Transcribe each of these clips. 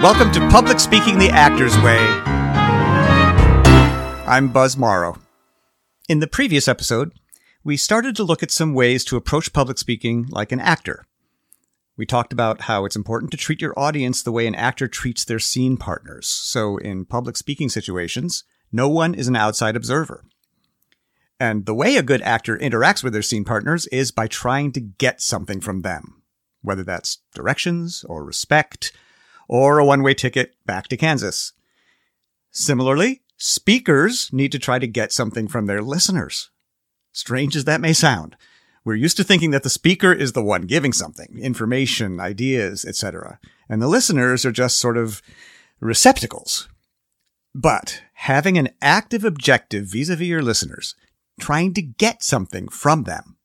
Welcome to Public Speaking the Actor's Way. I'm Buzz Mauro. In the previous episode, we started to look at some ways to approach public speaking like an actor. We talked about how it's important to treat your audience the way an actor treats their scene partners. So, in public speaking situations, no one is an outside observer. And the way a good actor interacts with their scene partners is by trying to get something from them, whether that's directions or respect or a one way ticket back to Kansas. Similarly, speakers need to try to get something from their listeners. Strange as that may sound, we're used to thinking that the speaker is the one giving something, information, ideas, etc., and the listeners are just sort of receptacles. But having an active objective vis-a-vis your listeners, trying to get something from them,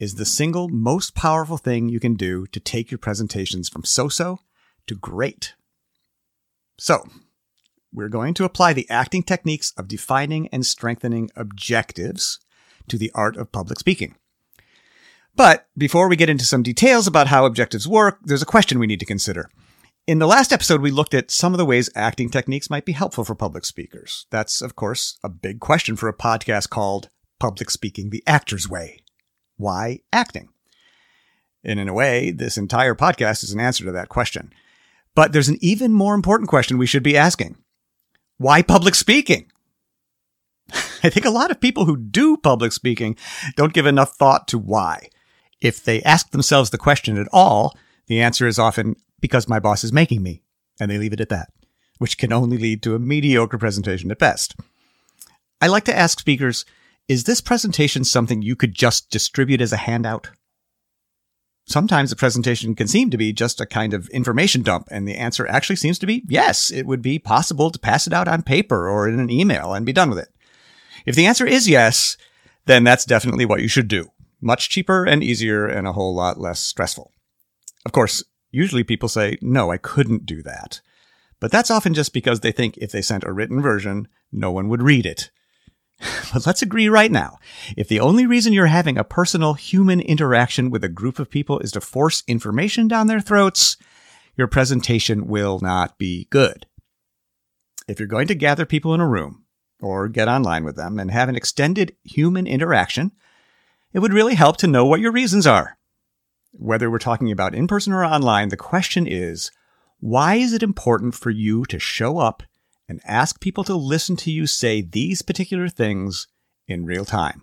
is the single most powerful thing you can do to take your presentations from so-so to great. So, we're going to apply the acting techniques of defining and strengthening objectives to the art of public speaking. But before we get into some details about how objectives work, there's a question we need to consider. In the last episode, we looked at some of the ways acting techniques might be helpful for public speakers. That's, of course, a big question for a podcast called Public Speaking the Actor's Way. Why acting? And in a way, this entire podcast is an answer to that question. But there's an even more important question we should be asking. Why public speaking? I think a lot of people who do public speaking don't give enough thought to why. If they ask themselves the question at all, the answer is often because my boss is making me, and they leave it at that, which can only lead to a mediocre presentation at best. I like to ask speakers, is this presentation something you could just distribute as a handout? Sometimes the presentation can seem to be just a kind of information dump, and the answer actually seems to be yes, it would be possible to pass it out on paper or in an email and be done with it. If the answer is yes, then that's definitely what you should do. Much cheaper and easier and a whole lot less stressful. Of course, usually people say, no, I couldn't do that. But that's often just because they think if they sent a written version, no one would read it. But let's agree right now. If the only reason you're having a personal human interaction with a group of people is to force information down their throats, your presentation will not be good. If you're going to gather people in a room, or get online with them and have an extended human interaction, it would really help to know what your reasons are. Whether we're talking about in person or online, the question is why is it important for you to show up and ask people to listen to you say these particular things in real time?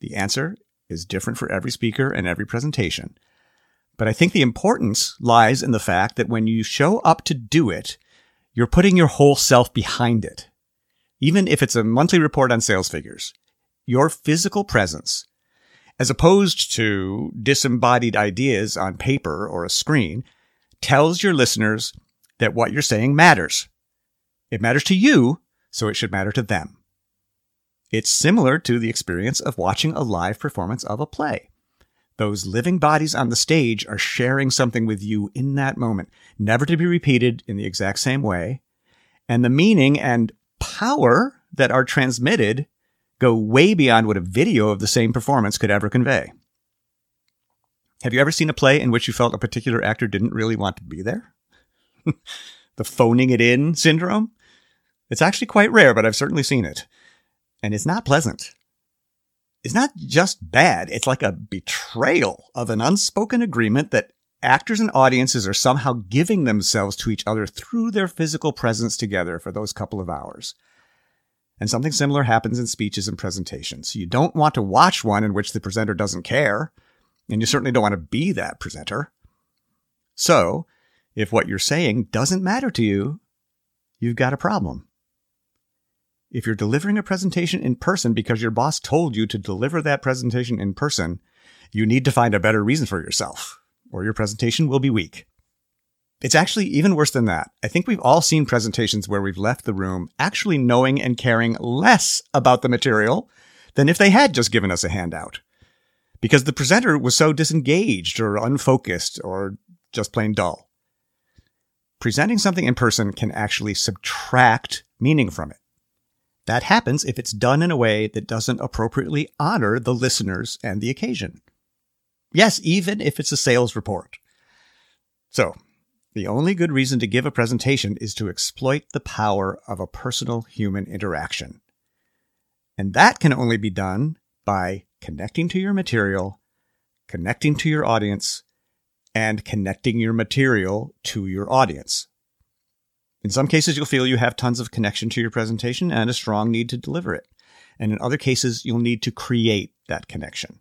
The answer is different for every speaker and every presentation. But I think the importance lies in the fact that when you show up to do it, you're putting your whole self behind it even if it's a monthly report on sales figures, your physical presence, as opposed to disembodied ideas on paper or a screen, tells your listeners that what you're saying matters. It matters to you, so it should matter to them. It's similar to the experience of watching a live performance of a play. Those living bodies on the stage are sharing something with you in that moment, never to be repeated in the exact same way. And the meaning and power that are transmitted go way beyond what a video of the same performance could ever convey. Have you ever seen a play in which you felt a particular actor didn't really want to be there? the phoning it in syndrome? It's actually quite rare, but I've certainly seen it. And it's not pleasant. It's not just bad, it's like a betrayal of an unspoken agreement that actors and audiences are somehow giving themselves to each other through their physical presence together for those couple of hours. And something similar happens in speeches and presentations. You don't want to watch one in which the presenter doesn't care, and you certainly don't want to be that presenter. So, if what you're saying doesn't matter to you, you've got a problem. If you're delivering a presentation in person because your boss told you to deliver that presentation in person, you need to find a better reason for yourself or your presentation will be weak. It's actually even worse than that. I think we've all seen presentations where we've left the room actually knowing and caring less about the material than if they had just given us a handout. Because the presenter was so disengaged or unfocused or just plain dull. Presenting something in person can actually subtract meaning from it. That happens if it's done in a way that doesn't appropriately honor the listeners and the occasion. Yes, even if it's a sales report. So, The only good reason to give a presentation is to exploit the power of a personal human interaction. And that can only be done by connecting to your material, connecting to your audience, and connecting your material to your audience. In some cases, you'll feel you have tons of connection to your presentation and a strong need to deliver it. And in other cases, you'll need to create that connection.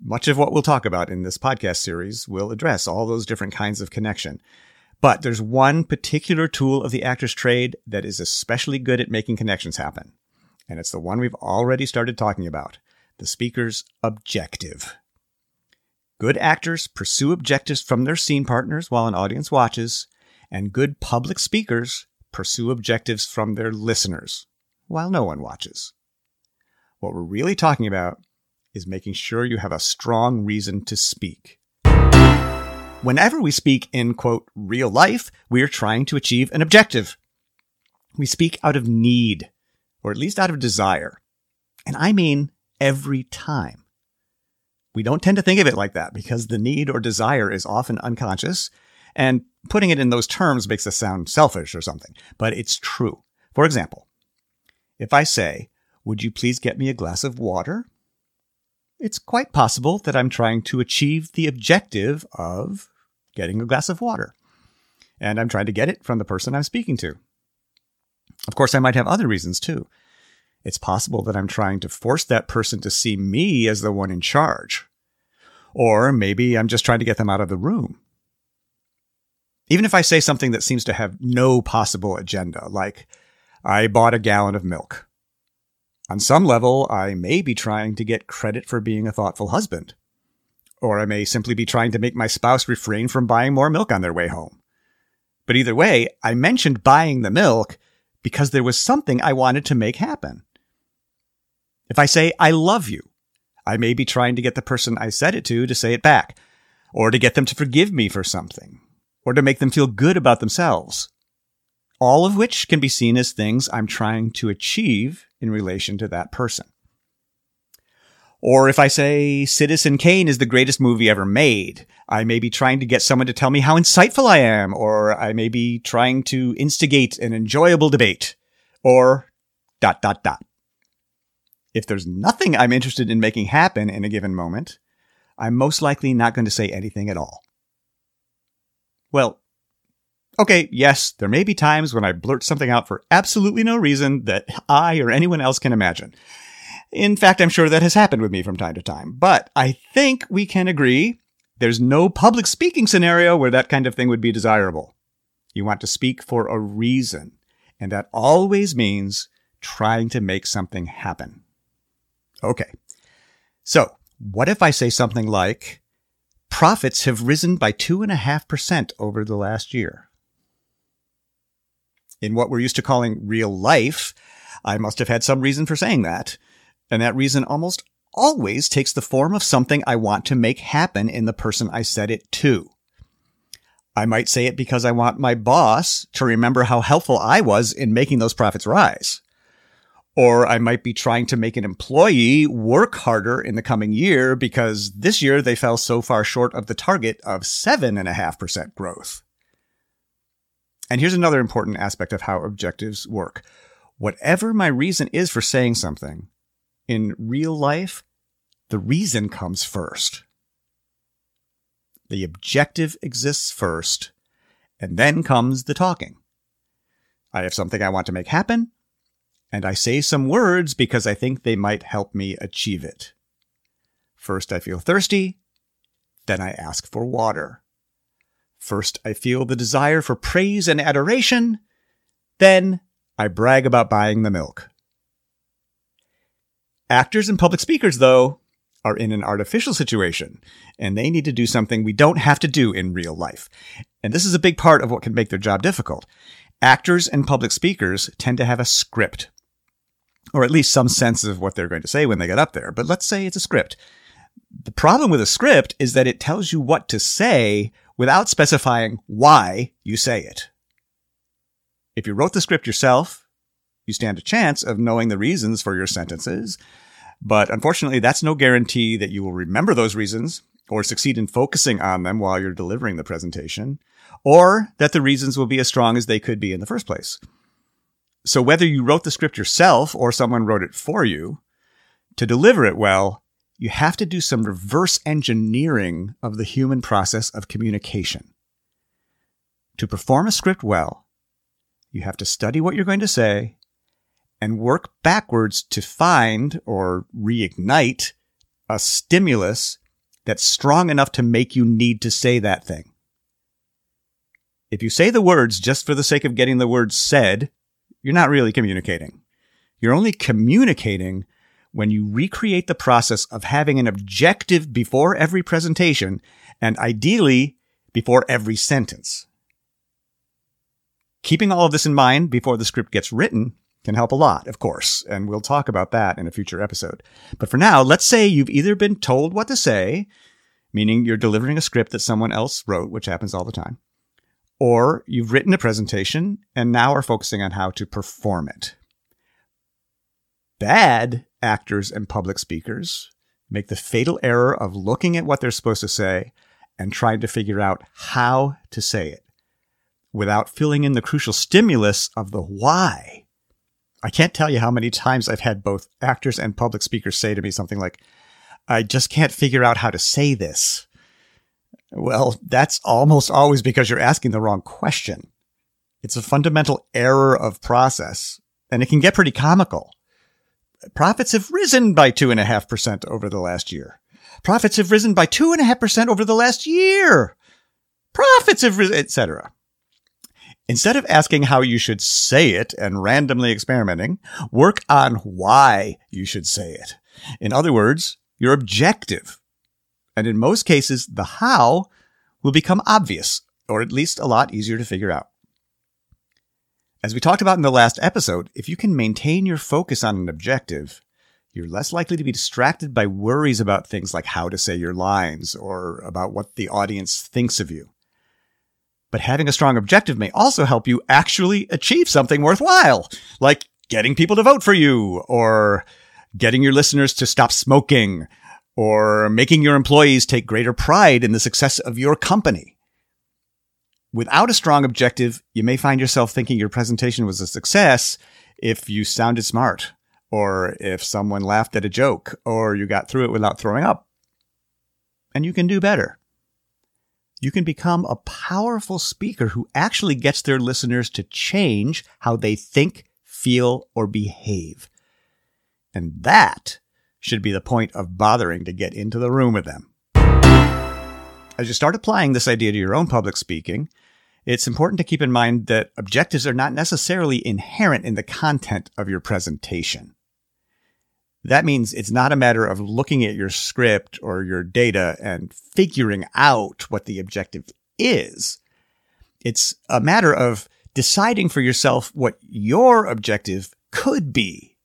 Much of what we'll talk about in this podcast series will address all those different kinds of connection. But there's one particular tool of the actor's trade that is especially good at making connections happen. And it's the one we've already started talking about the speaker's objective. Good actors pursue objectives from their scene partners while an audience watches, and good public speakers pursue objectives from their listeners while no one watches. What we're really talking about is making sure you have a strong reason to speak. Whenever we speak in, quote, real life, we are trying to achieve an objective. We speak out of need, or at least out of desire. And I mean every time. We don't tend to think of it like that because the need or desire is often unconscious, and putting it in those terms makes us sound selfish or something, but it's true. For example, if I say, Would you please get me a glass of water? it's quite possible that I'm trying to achieve the objective of getting a glass of water. And I'm trying to get it from the person I'm speaking to. Of course, I might have other reasons too. It's possible that I'm trying to force that person to see me as the one in charge. Or maybe I'm just trying to get them out of the room. Even if I say something that seems to have no possible agenda, like, I bought a gallon of milk. On some level, I may be trying to get credit for being a thoughtful husband. Or I may simply be trying to make my spouse refrain from buying more milk on their way home. But either way, I mentioned buying the milk because there was something I wanted to make happen. If I say, I love you, I may be trying to get the person I said it to to say it back, or to get them to forgive me for something, or to make them feel good about themselves. All of which can be seen as things I'm trying to achieve in relation to that person. Or if I say Citizen Kane is the greatest movie ever made, I may be trying to get someone to tell me how insightful I am, or I may be trying to instigate an enjoyable debate, or dot, dot, dot. If there's nothing I'm interested in making happen in a given moment, I'm most likely not going to say anything at all. Well, Okay, yes, there may be times when I blurt something out for absolutely no reason that I or anyone else can imagine. In fact, I'm sure that has happened with me from time to time. But I think we can agree there's no public speaking scenario where that kind of thing would be desirable. You want to speak for a reason, and that always means trying to make something happen. Okay. So, what if I say something like, profits have risen by 2.5% over the last year? in what we're used to calling real life, I must have had some reason for saying that. And that reason almost always takes the form of something I want to make happen in the person I said it to. I might say it because I want my boss to remember how helpful I was in making those profits rise. Or I might be trying to make an employee work harder in the coming year because this year they fell so far short of the target of 7.5% growth. And here's another important aspect of how objectives work. Whatever my reason is for saying something, in real life, the reason comes first. The objective exists first, and then comes the talking. I have something I want to make happen, and I say some words because I think they might help me achieve it. First, I feel thirsty, then I ask for water. First, I feel the desire for praise and adoration. Then, I brag about buying the milk. Actors and public speakers, though, are in an artificial situation, and they need to do something we don't have to do in real life. And this is a big part of what can make their job difficult. Actors and public speakers tend to have a script, or at least some sense of what they're going to say when they get up there. But let's say it's a script. The problem with a script is that it tells you what to say without specifying why you say it. If you wrote the script yourself, you stand a chance of knowing the reasons for your sentences, but unfortunately, that's no guarantee that you will remember those reasons or succeed in focusing on them while you're delivering the presentation, or that the reasons will be as strong as they could be in the first place. So whether you wrote the script yourself or someone wrote it for you, to deliver it well, you have to do some reverse engineering of the human process of communication. To perform a script well, you have to study what you're going to say and work backwards to find or reignite a stimulus that's strong enough to make you need to say that thing. If you say the words just for the sake of getting the words said, you're not really communicating. You're only communicating when you recreate the process of having an objective before every presentation and ideally before every sentence. Keeping all of this in mind before the script gets written can help a lot, of course, and we'll talk about that in a future episode. But for now, let's say you've either been told what to say, meaning you're delivering a script that someone else wrote, which happens all the time, or you've written a presentation and now are focusing on how to perform it. Bad actors and public speakers make the fatal error of looking at what they're supposed to say and trying to figure out how to say it without filling in the crucial stimulus of the why. I can't tell you how many times I've had both actors and public speakers say to me something like, I just can't figure out how to say this. Well, that's almost always because you're asking the wrong question. It's a fundamental error of process, and it can get pretty comical. Profits have risen by 2.5% over the last year. Profits have risen by 2.5% over the last year. Profits have risen, etc. Instead of asking how you should say it and randomly experimenting, work on why you should say it. In other words, your objective. And in most cases, the how will become obvious, or at least a lot easier to figure out. As we talked about in the last episode, if you can maintain your focus on an objective, you're less likely to be distracted by worries about things like how to say your lines or about what the audience thinks of you. But having a strong objective may also help you actually achieve something worthwhile, like getting people to vote for you, or getting your listeners to stop smoking, or making your employees take greater pride in the success of your company. Without a strong objective, you may find yourself thinking your presentation was a success if you sounded smart, or if someone laughed at a joke, or you got through it without throwing up. And you can do better. You can become a powerful speaker who actually gets their listeners to change how they think, feel, or behave. And that should be the point of bothering to get into the room with them. As you start applying this idea to your own public speaking, it's important to keep in mind that objectives are not necessarily inherent in the content of your presentation. That means it's not a matter of looking at your script or your data and figuring out what the objective is. It's a matter of deciding for yourself what your objective could be.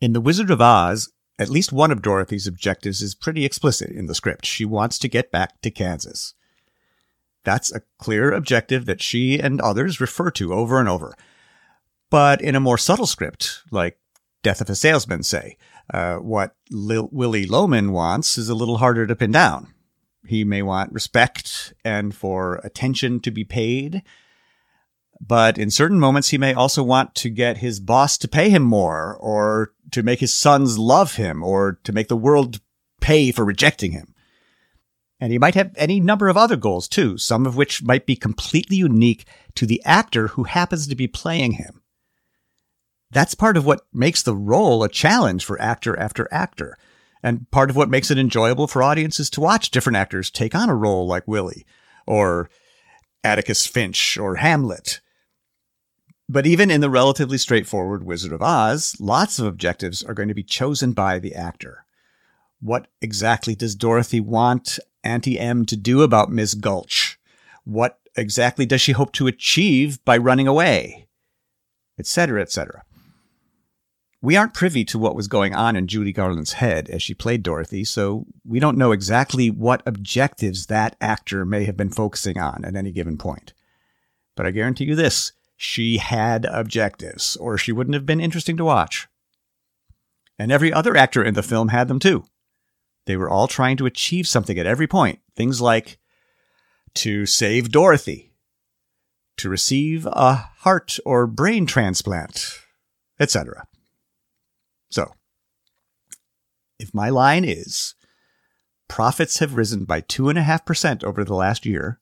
In The Wizard of Oz, at least one of Dorothy's objectives is pretty explicit in the script. She wants to get back to Kansas. That's a clear objective that she and others refer to over and over. But in a more subtle script, like Death of a Salesman, say, uh, what Lil- Willy Loman wants is a little harder to pin down. He may want respect and for attention to be paid but in certain moments, he may also want to get his boss to pay him more or to make his sons love him or to make the world pay for rejecting him. And he might have any number of other goals too, some of which might be completely unique to the actor who happens to be playing him. That's part of what makes the role a challenge for actor after actor, and part of what makes it enjoyable for audiences to watch different actors take on a role like Willy, or Atticus Finch, or Hamlet, but even in the relatively straightforward Wizard of Oz, lots of objectives are going to be chosen by the actor. What exactly does Dorothy want Auntie Em to do about Miss Gulch? What exactly does she hope to achieve by running away? Etc., etc. We aren't privy to what was going on in Judy Garland's head as she played Dorothy, so we don't know exactly what objectives that actor may have been focusing on at any given point. But I guarantee you this she had objectives, or she wouldn't have been interesting to watch. And every other actor in the film had them too. They were all trying to achieve something at every point. Things like to save Dorothy, to receive a heart or brain transplant, etc. So, if my line is profits have risen by 2.5% over the last year,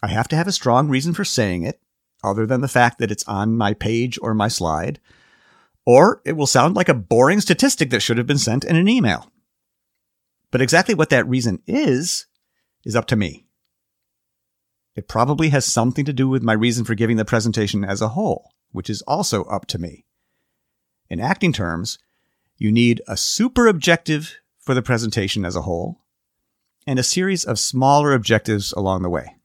I have to have a strong reason for saying it, other than the fact that it's on my page or my slide, or it will sound like a boring statistic that should have been sent in an email. But exactly what that reason is, is up to me. It probably has something to do with my reason for giving the presentation as a whole, which is also up to me. In acting terms, you need a super objective for the presentation as a whole and a series of smaller objectives along the way.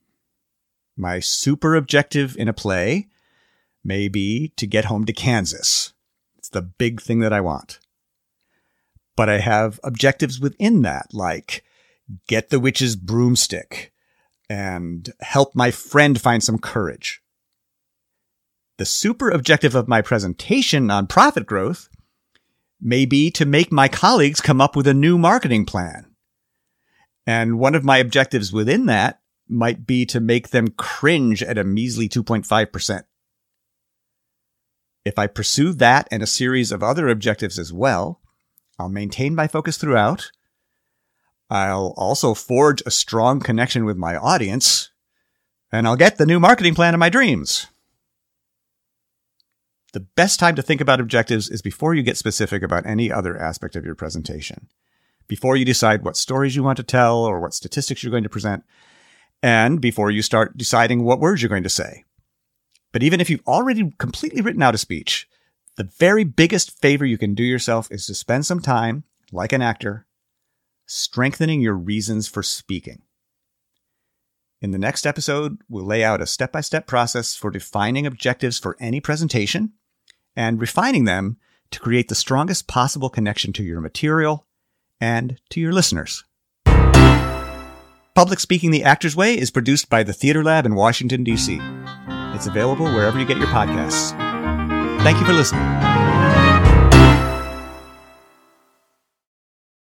My super objective in a play may be to get home to Kansas. It's the big thing that I want. But I have objectives within that, like get the witch's broomstick and help my friend find some courage. The super objective of my presentation on profit growth may be to make my colleagues come up with a new marketing plan. And one of my objectives within that might be to make them cringe at a measly 2.5%. If I pursue that and a series of other objectives as well, I'll maintain my focus throughout. I'll also forge a strong connection with my audience, and I'll get the new marketing plan of my dreams. The best time to think about objectives is before you get specific about any other aspect of your presentation. Before you decide what stories you want to tell or what statistics you're going to present, and before you start deciding what words you're going to say. But even if you've already completely written out a speech, the very biggest favor you can do yourself is to spend some time, like an actor, strengthening your reasons for speaking. In the next episode, we'll lay out a step by step process for defining objectives for any presentation and refining them to create the strongest possible connection to your material and to your listeners. Public Speaking the Actor's Way is produced by the Theatre Lab in Washington, D.C. It's available wherever you get your podcasts. Thank you for listening.